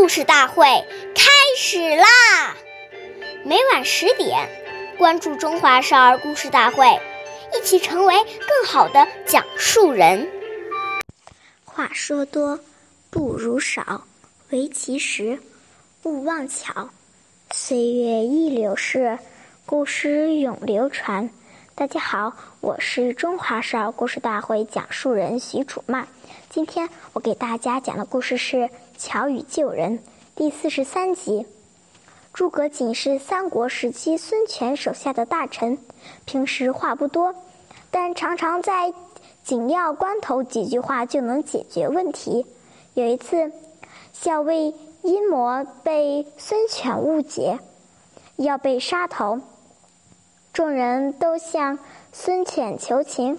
故事大会开始啦！每晚十点，关注《中华少儿故事大会》，一起成为更好的讲述人。话说多不如少，唯其实，勿忘巧。岁月易流逝，故事永流传。大家好，我是中华少儿故事大会讲述人许楚曼。今天我给大家讲的故事是《巧与救人》第四十三集。诸葛瑾是三国时期孙权手下的大臣，平时话不多，但常常在紧要关头几句话就能解决问题。有一次，校尉。阴谋被孙权误解，要被杀头。众人都向孙权求情，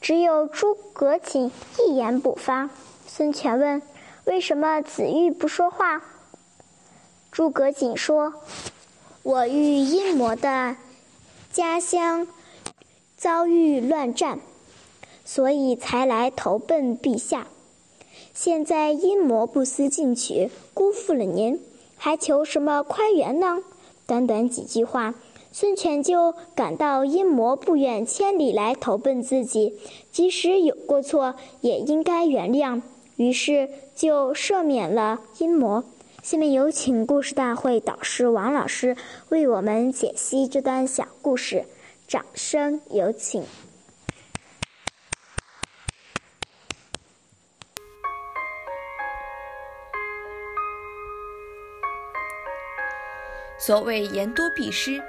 只有诸葛瑾一言不发。孙权问：“为什么子玉不说话？”诸葛瑾说：“我与阴谋的家乡遭遇乱战，所以才来投奔陛下。”现在阴谋不思进取，辜负了您，还求什么宽原呢？短短几句话，孙权就感到阴谋不远千里来投奔自己，即使有过错，也应该原谅，于是就赦免了阴谋。下面有请故事大会导师王老师为我们解析这段小故事，掌声有请。所谓言多必失，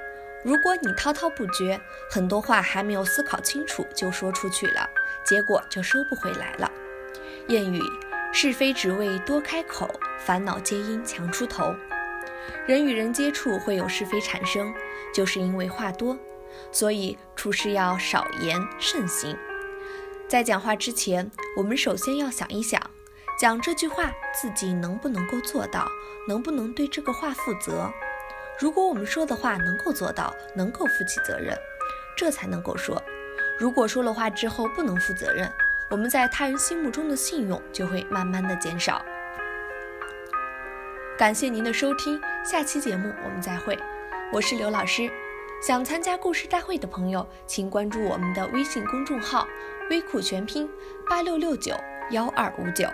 如果你滔滔不绝，很多话还没有思考清楚就说出去了，结果就收不回来了。谚语：是非只为多开口，烦恼皆因强出头。人与人接触会有是非产生，就是因为话多，所以处事要少言慎行。在讲话之前，我们首先要想一想，讲这句话自己能不能够做到，能不能对这个话负责。如果我们说的话能够做到，能够负起责任，这才能够说。如果说了话之后不能负责任，我们在他人心目中的信用就会慢慢的减少。感谢您的收听，下期节目我们再会。我是刘老师，想参加故事大会的朋友，请关注我们的微信公众号“微库全拼八六六九幺二五九”。